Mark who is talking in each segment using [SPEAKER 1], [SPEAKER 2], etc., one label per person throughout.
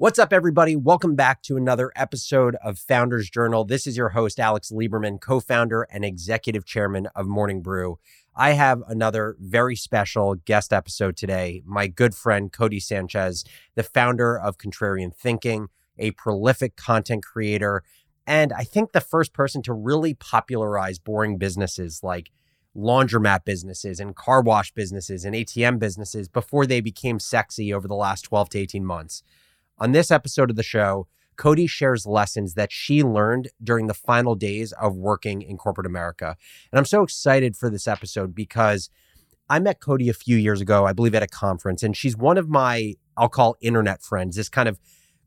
[SPEAKER 1] What's up, everybody? Welcome back to another episode of Founders Journal. This is your host, Alex Lieberman, co founder and executive chairman of Morning Brew. I have another very special guest episode today. My good friend, Codie Sanchez, the founder of Contrarian Thinking, a prolific content creator, and I think the first person to really popularize boring businesses like laundromat businesses and car wash businesses and ATM businesses before they became sexy over the last 12 to 18 months. On this episode of the show, Codie shares lessons that she learned during the final days of working in corporate America. And I'm so excited for this episode because I met Codie a few years ago, I believe at a conference, and she's one of my, I'll call internet friends, this kind of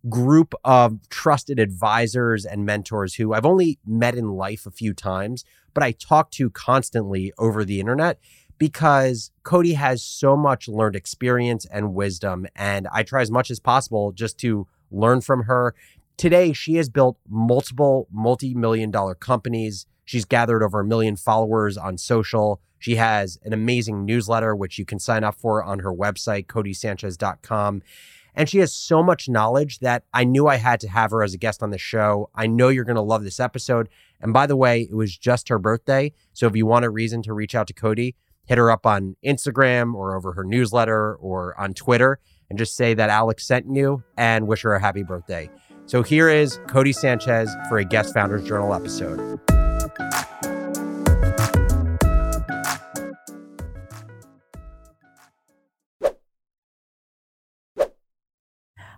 [SPEAKER 1] group of trusted advisors and mentors who I've only met in life a few times, but I talk to constantly over the internet because Codie has so much learned experience and wisdom. And I try as much as possible just to learn from her. Today, she has built multiple multi million dollar companies. She's gathered over a million followers on social. She has an amazing newsletter, which you can sign up for on her website, codiesanchez.com. And she has so much knowledge that I knew I had to have her as a guest on the show. I know you're going to love this episode. And by the way, it was just her birthday. So if you want a reason to reach out to Codie, hit her up on Instagram or over her newsletter or on Twitter and just say that Alex sent you and wish her a happy birthday. So here is Codie Sanchez for a Guest Founders Journal episode.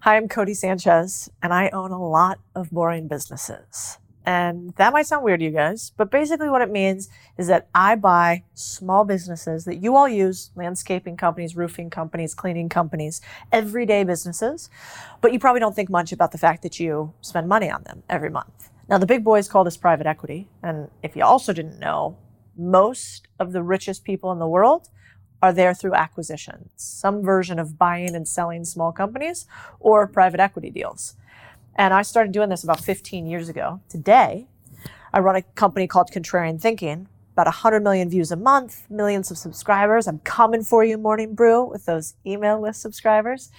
[SPEAKER 2] Hi, I'm Codie Sanchez, and I own a lot of boring businesses. And that might sound weird to you guys, but basically what it means is that I buy small businesses that you all use, landscaping companies, roofing companies, cleaning companies, everyday businesses, but you probably don't think much about the fact that you spend money on them every month. Now, the big boys call this private equity. And if you also didn't know, most of the richest people in the world are there through acquisitions, some version of buying and selling small companies or private equity deals. And I started doing this about 15 years ago. Today, I run a company called Contrarian Thinking, about 100 million views a month, millions of subscribers. I'm coming for you, Morning Brew, with those email list subscribers.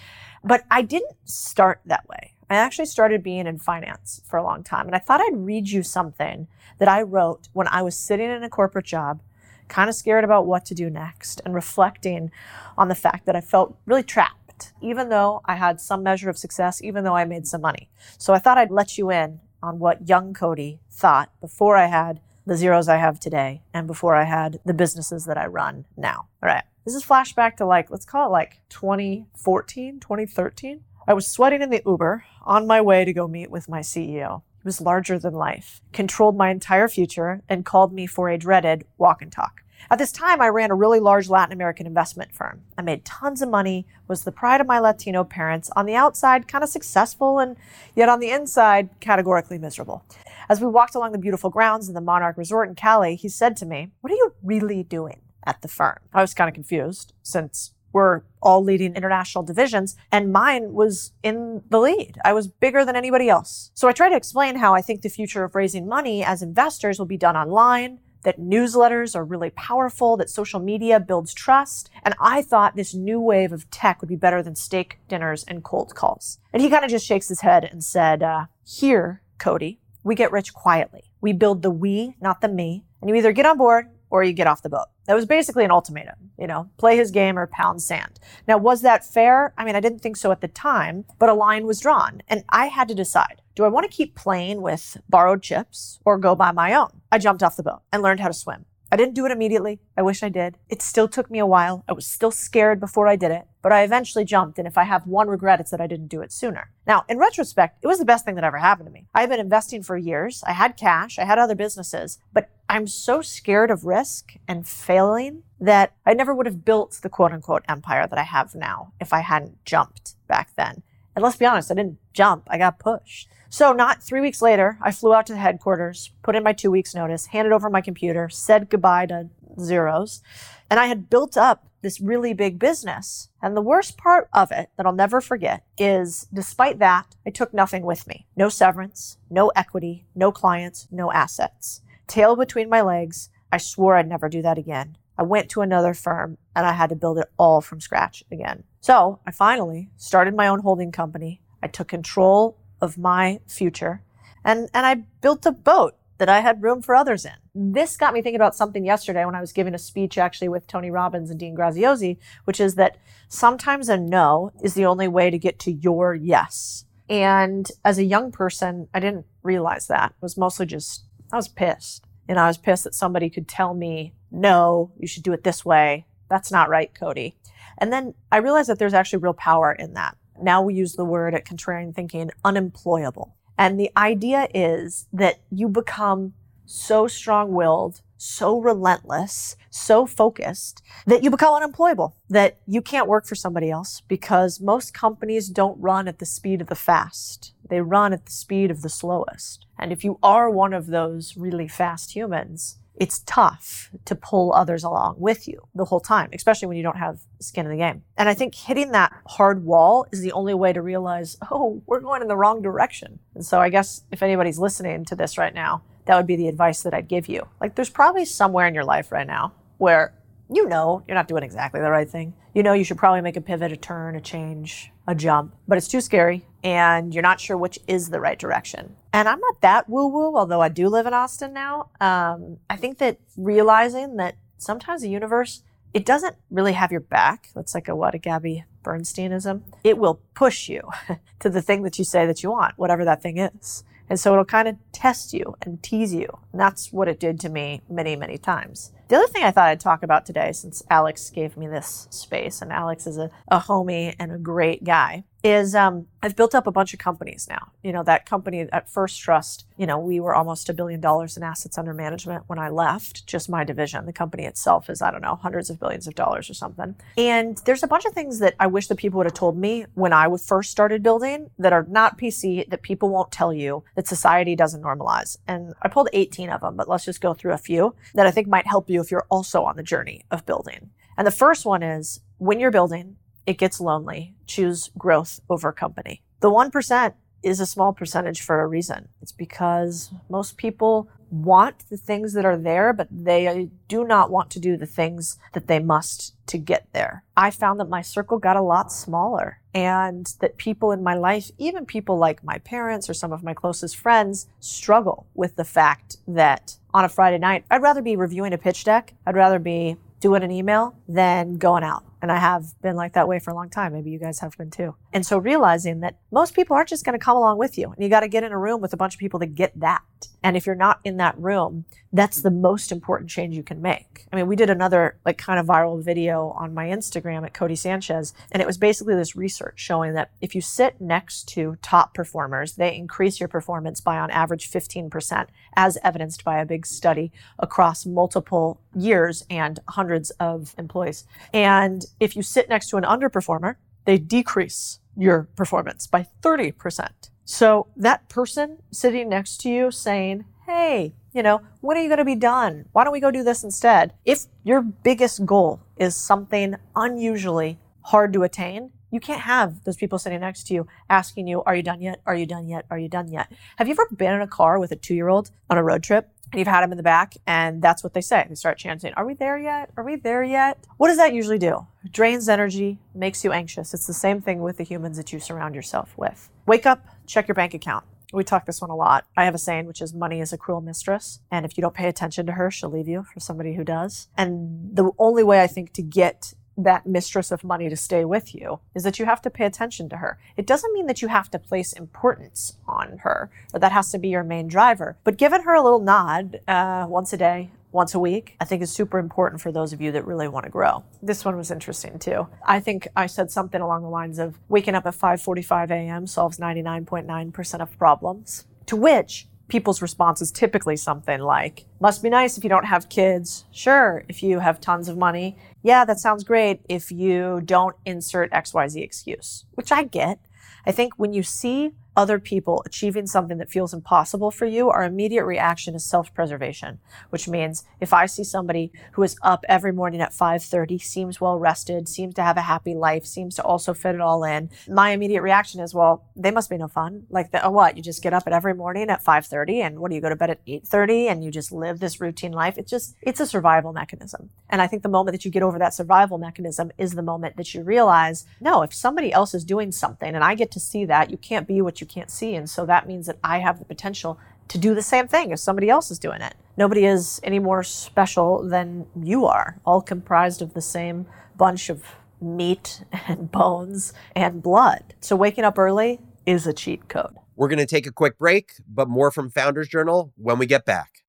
[SPEAKER 2] But I didn't start that way. I actually started being in finance for a long time. And I thought I'd read you something that I wrote when I was sitting in a corporate job, kind of scared about what to do next, and reflecting on the fact that I felt really trapped even though I had some measure of success, even though I made some money. So I thought I'd let you in on what young Codie thought before I had the zeros I have today and before I had the businesses that I run now. All right. This is flashback to like, let's call it like 2014, 2013. I was sweating in the Uber on my way to go meet with my CEO. He was larger than life, controlled my entire future, and called me for a dreaded walk and talk. At this time, I ran a really large Latin American investment firm. I made tons of money, was the pride of my Latino parents, on the outside, kind of successful, and yet on the inside, categorically miserable. As we walked along the beautiful grounds in the Monarch Resort in Cali, he said to me, What are you really doing at the firm? I was kind of confused since we're all leading international divisions, and mine was in the lead. I was bigger than anybody else. So I tried to explain how I think the future of raising money as investors will be done online, that newsletters are really powerful, that social media builds trust. And I thought this new wave of tech would be better than steak dinners and cold calls. And he kind of just shakes his head and said, uh, Here, Codie, we get rich quietly. We build the we, not the me. And you either get on board or you get off the boat. That was basically an ultimatum, you know, play his game or pound sand. Now, was that fair? I mean, I didn't think so at the time, but a line was drawn and I had to decide. Do I want to keep playing with borrowed chips or go buy my own? I jumped off the boat and learned how to swim. I didn't do it immediately. I wish I did. It still took me a while. I was still scared before I did it, but I eventually jumped. And if I have one regret, it's that I didn't do it sooner. Now, in retrospect, it was the best thing that ever happened to me. I've been investing for years. I had cash. I had other businesses, but I'm so scared of risk and failing that I never would have built the quote unquote empire that I have now if I hadn't jumped back then. And let's be honest, I didn't jump. I got pushed. So, not three weeks later, I flew out to the headquarters, put in my two weeks' notice, handed over my computer, said goodbye to zeros, and I had built up this really big business. And the worst part of it that I'll never forget is despite that, I took nothing with me no severance, no equity, no clients, no assets. Tail between my legs, I swore I'd never do that again. I went to another firm and I had to build it all from scratch again. So I finally started my own holding company. I took control of my future and, and I built a boat that I had room for others in. This got me thinking about something yesterday when I was giving a speech actually with Tony Robbins and Dean Graziosi, which is that sometimes a no is the only way to get to your yes. And as a young person, I didn't realize that. It was mostly just, I was pissed. And I was pissed that somebody could tell me, no, you should do it this way. That's not right, Codie. And then I realized that there's actually real power in that. Now we use the word at contrarian thinking unemployable. And the idea is that you become so strong willed, so relentless, so focused that you become unemployable, that you can't work for somebody else because most companies don't run at the speed of the fast. They run at the speed of the slowest. And if you are one of those really fast humans, it's tough to pull others along with you the whole time, especially when you don't have skin in the game. And I think hitting that hard wall is the only way to realize, oh, we're going in the wrong direction. And so I guess if anybody's listening to this right now, that would be the advice that I'd give you. Like there's probably somewhere in your life right now where you know you're not doing exactly the right thing. You know you should probably make a pivot, a turn, a change, a jump, but it's too scary and you're not sure which is the right direction. And I'm not that woo woo, although I do live in Austin now. Um, I think that realizing that sometimes the universe, it doesn't really have your back. That's like a what, a Gabby Bernsteinism. It will push you to the thing that you say that you want, whatever that thing is. And so it'll kind of test you and tease you. And that's what it did to me many, many times. The other thing I thought I'd talk about today, since Alex gave me this space, and Alex is a, a homie and a great guy, is um, I've built up a bunch of companies now. You know, that company at First Trust, you know, we were almost a billion dollars in assets under management when I left, just my division. The company itself is, I don't know, hundreds of billions of dollars or something. And there's a bunch of things that I wish that people would have told me when I first started building that are not PC, that people won't tell you, that society doesn't normalize. And I pulled 18 of them, but let's just go through a few that I think might help you if you're also on the journey of building. And the first one is when you're building, it gets lonely. Choose growth over company. The 1% is a small percentage for a reason. It's because most people want the things that are there, but they do not want to do the things that they must to get there. I found that my circle got a lot smaller and that people in my life, even people like my parents or some of my closest friends, struggle with the fact that on a Friday night, I'd rather be reviewing a pitch deck. I'd rather be doing an email than going out. And I have been like that way for a long time. Maybe you guys have been too. And so realizing that most people aren't just going to come along with you and you got to get in a room with a bunch of people that get that. And if you're not in that room, that's the most important change you can make. I mean, we did another like kind of viral video on my Instagram at Codie Sanchez, and it was basically this research showing that if you sit next to top performers, they increase your performance by on average 15%, as evidenced by a big study across multiple years and hundreds of employees. And if you sit next to an underperformer, they decrease your performance by 30%. So that person sitting next to you saying, Hey, you know, when are you going to be done? Why don't we go do this instead? If your biggest goal is something unusually hard to attain, you can't have those people sitting next to you asking you, Are you done yet? Are you done yet? Are you done yet? Have you ever been in a car with a two year old on a road trip you've had them in the back and that's what they say? They start chanting, Are we there yet? Are we there yet? What does that usually do? Drains energy, makes you anxious. It's the same thing with the humans that you surround yourself with. Wake up, check your bank account. We talk this one a lot. I have a saying, which is money is a cruel mistress. And if you don't pay attention to her, she'll leave you for somebody who does. And the only way I think to get that mistress of money to stay with you is that you have to pay attention to her. It doesn't mean that you have to place importance on her or that has to be your main driver, but giving her a little nod uh, once a day, once a week, I think is super important for those of you that really want to grow. This one was interesting too. I think I said something along the lines of waking up at 5:45 a.m. solves 99.9% of problems. To which people's response is typically something like, must be nice if you don't have kids. Sure, if you have tons of money. Yeah, that sounds great if you don't insert XYZ excuse, which I get. I think when you see other people achieving something that feels impossible for you, our immediate reaction is self-preservation, which means if I see somebody who is up every morning at 5:30, seems well rested, seems to have a happy life, seems to also fit it all in, my immediate reaction is, well, they must be no fun. Like, the, oh, what? You just get up at every morning at 5:30, and what do you go to bed at 8:30, and you just live this routine life? It's just it's a survival mechanism, and I think the moment that you get over that survival mechanism is the moment that you realize, no, if somebody else is doing something and I get to see that, you can't be what you can't see. And so that means that I have the potential to do the same thing if somebody else is doing it. Nobody is any more special than you are, all comprised of the same bunch of meat and bones and blood. So waking up early is a cheat code.
[SPEAKER 1] We're going to take a quick break, but more from Founders Journal when we get back.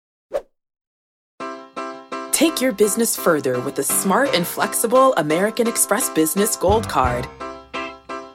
[SPEAKER 3] Take your business further with the smart and flexible American Express Business Gold Card.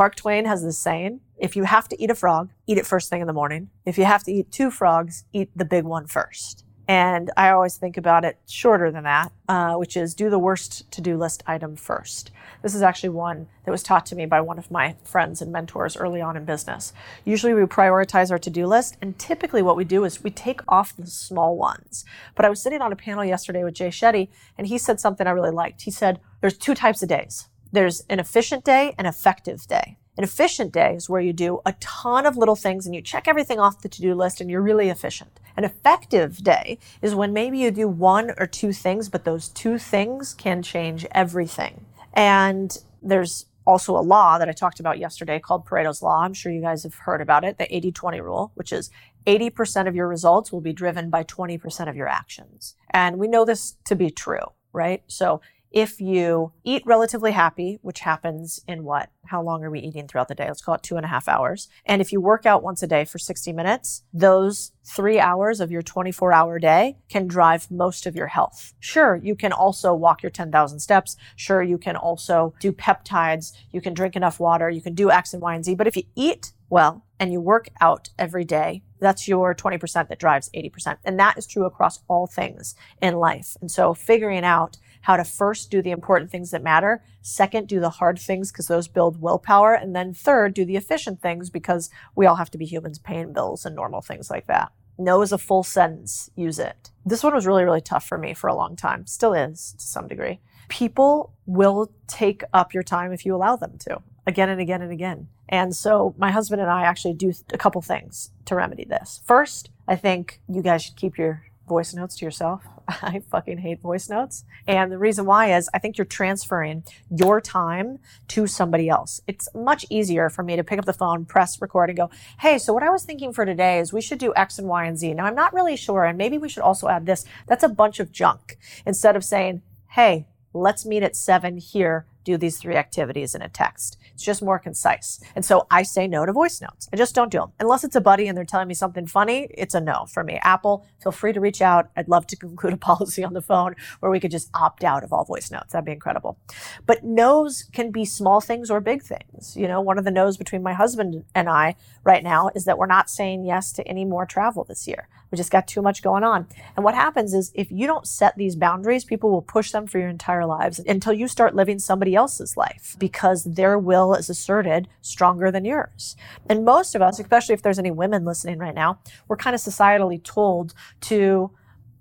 [SPEAKER 2] Mark Twain has this saying if you have to eat a frog, eat it first thing in the morning. If you have to eat two frogs, eat the big one first. And I always think about it shorter than that, uh, which is do the worst to do list item first. This is actually one that was taught to me by one of my friends and mentors early on in business. Usually we prioritize our to do list, and typically what we do is we take off the small ones. But I was sitting on a panel yesterday with Jay Shetty, and he said something I really liked. He said, There's two types of days there's an efficient day and effective day. An efficient day is where you do a ton of little things and you check everything off the to-do list and you're really efficient. An effective day is when maybe you do one or two things, but those two things can change everything. And there's also a law that I talked about yesterday called Pareto's Law. I'm sure you guys have heard about it, the 80 20 rule, which is 80% of your results will be driven by 20% of your actions. And we know this to be true, right? So if you eat relatively happy, which happens in what? How long are we eating throughout the day? Let's call it two and a half hours. And if you work out once a day for 60 minutes, those three hours of your 24 hour day can drive most of your health. Sure, you can also walk your 10,000 steps. Sure, you can also do peptides. You can drink enough water. You can do X and Y and Z. But if you eat well and you work out every day, that's your 20% that drives 80%. And that is true across all things in life. And so figuring out how to first do the important things that matter, second, do the hard things because those build willpower, and then third, do the efficient things because we all have to be humans paying bills and normal things like that. No is a full sentence, use it. This one was really, really tough for me for a long time, still is to some degree. People will take up your time if you allow them to, again and again and again. And so my husband and I actually do a couple things to remedy this. First, I think you guys should keep your voice notes to yourself. I fucking hate voice notes. And the reason why is I think you're transferring your time to somebody else. It's much easier for me to pick up the phone, press record, and go, hey, so what I was thinking for today is we should do X and Y and Z. Now, I'm not really sure, and maybe we should also add this. That's a bunch of junk. Instead of saying, hey, let's meet at seven here, do these three activities in a text. It's just more concise. And so I say no to voice notes. I just don't do them. Unless it's a buddy and they're telling me something funny, it's a no for me. Apple, feel free to reach out. I'd love to conclude a policy on the phone where we could just opt out of all voice notes. That'd be incredible. But no's can be small things or big things. You know, one of the no's between my husband and I right now is that we're not saying yes to any more travel this year. We just got too much going on. And what happens is if you don't set these boundaries, people will push them for your entire lives until you start living somebody else's life because their will is asserted stronger than yours. And most of us, especially if there's any women listening right now, we're kind of societally told to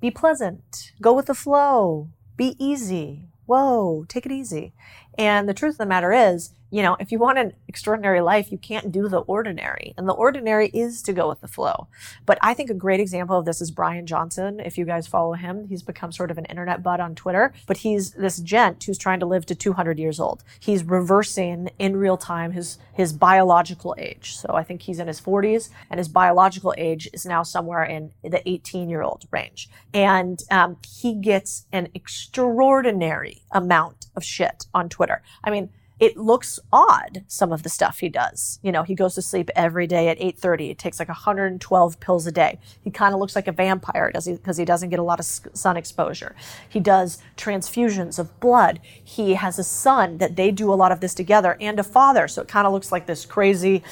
[SPEAKER 2] be pleasant, go with the flow, be easy. Whoa, take it easy. And the truth of the matter is, you know, if you want an extraordinary life, you can't do the ordinary. And the ordinary is to go with the flow. But I think a great example of this is Bryan Johnson. If you guys follow him, he's become sort of an internet bud on Twitter. But he's this gent who's trying to live to 200 years old. He's reversing in real time his, his biological age. So I think he's in his 40s, and his biological age is now somewhere in the 18 year old range. And um, he gets an extraordinary amount of shit on Twitter. I mean, it looks odd some of the stuff he does. You know he goes to sleep every day at 8.30 it takes like 112 pills a day. He kind of looks like a vampire does he? Because he doesn't get a lot of sun exposure. He does transfusions of blood. He has a son that they do a lot of this together and a father. So it kind of looks like this crazy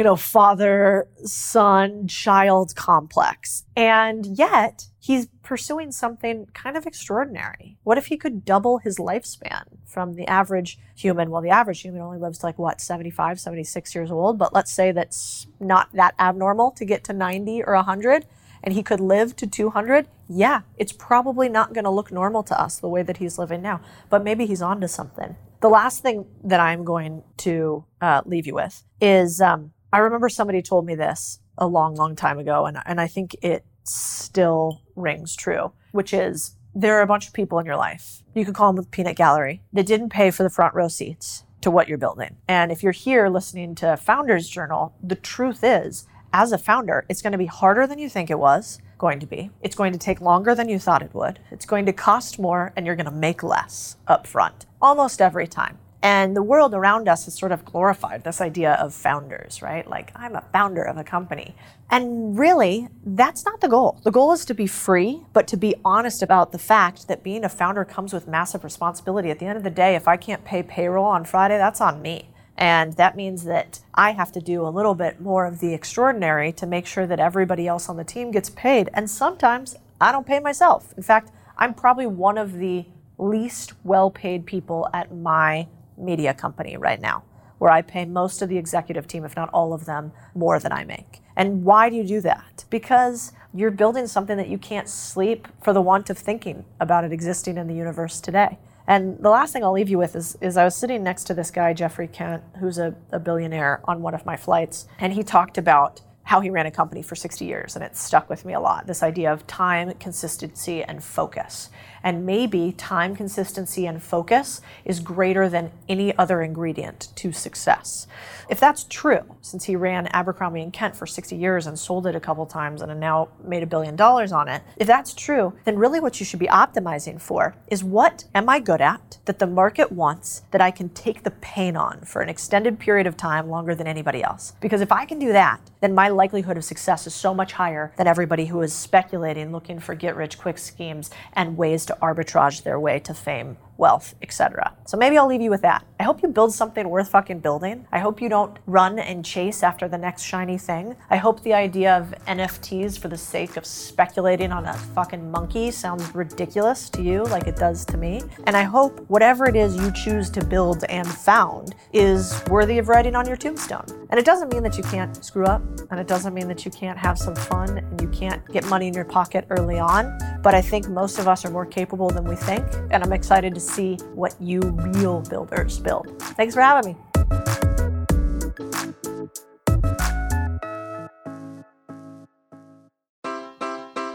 [SPEAKER 2] you know, father son child complex. And yet he's pursuing something kind of extraordinary. What if he could double his lifespan from the average human? Well, the average human only lives to like what, 75, 76 years old, but let's say that's not that abnormal to get to 90 or 100 and he could live to 200, yeah, it's probably not going to look normal to us the way that he's living now. But maybe he's onto something. The last thing that I'm going to uh, leave you with is um, I remember somebody told me this a long, long time ago, and, and I think it still rings true, which is there are a bunch of people in your life. You could call them the peanut gallery that didn't pay for the front row seats to what you're building. And if you're here listening to Founders Journal, the truth is, as a founder, it's going to be harder than you think it was going to be. It's going to take longer than you thought it would. It's going to cost more, and you're going to make less up front almost every time. And the world around us has sort of glorified this idea of founders, right? Like, I'm a founder of a company. And really, that's not the goal. The goal is to be free, but to be honest about the fact that being a founder comes with massive responsibility. At the end of the day, if I can't pay payroll on Friday, that's on me. And that means that I have to do a little bit more of the extraordinary to make sure that everybody else on the team gets paid. And sometimes I don't pay myself. In fact, I'm probably one of the least well paid people at my media company right now, where I pay most of the executive team, if not all of them, more than I make. And why do you do that? Because you're building something that you can't sleep for the want of thinking about it existing in the universe today. And the last thing I'll leave you with is, is I was sitting next to this guy, Geoffrey Kent, who's a, a billionaire on one of my flights, and he talked about how he ran a company for 60 years, and it stuck with me a lot. This idea of time, consistency, and focus. And maybe time, consistency, and focus is greater than any other ingredient to success. If that's true, since he ran Abercrombie and Kent for 60 years and sold it a couple times and now made a billion dollars on it, if that's true, then really what you should be optimizing for is what am I good at that the market wants that I can take the pain on for an extended period of time longer than anybody else? Because if I can do that, then my likelihood of success is so much higher than everybody who is speculating, looking for get rich quick schemes and ways to arbitrage their way to fame wealth, etc. So maybe I'll leave you with that. I hope you build something worth fucking building. I hope you don't run and chase after the next shiny thing. I hope the idea of NFTs for the sake of speculating on a fucking monkey sounds ridiculous to you like it does to me. And I hope whatever it is you choose to build and found is worthy of writing on your tombstone. And it doesn't mean that you can't screw up, and it doesn't mean that you can't have some fun and you can't get money in your pocket early on. But I think most of us are more capable than we think, and I'm excited to see what you real builders build. Thanks for having me.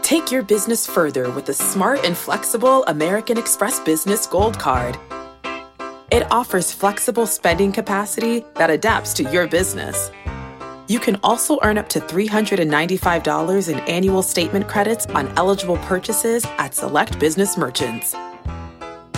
[SPEAKER 3] Take your business further with the smart and flexible American Express Business Gold Card. It offers flexible spending capacity that adapts to your business. You can also earn up to $395 in annual statement credits on eligible purchases at select business merchants.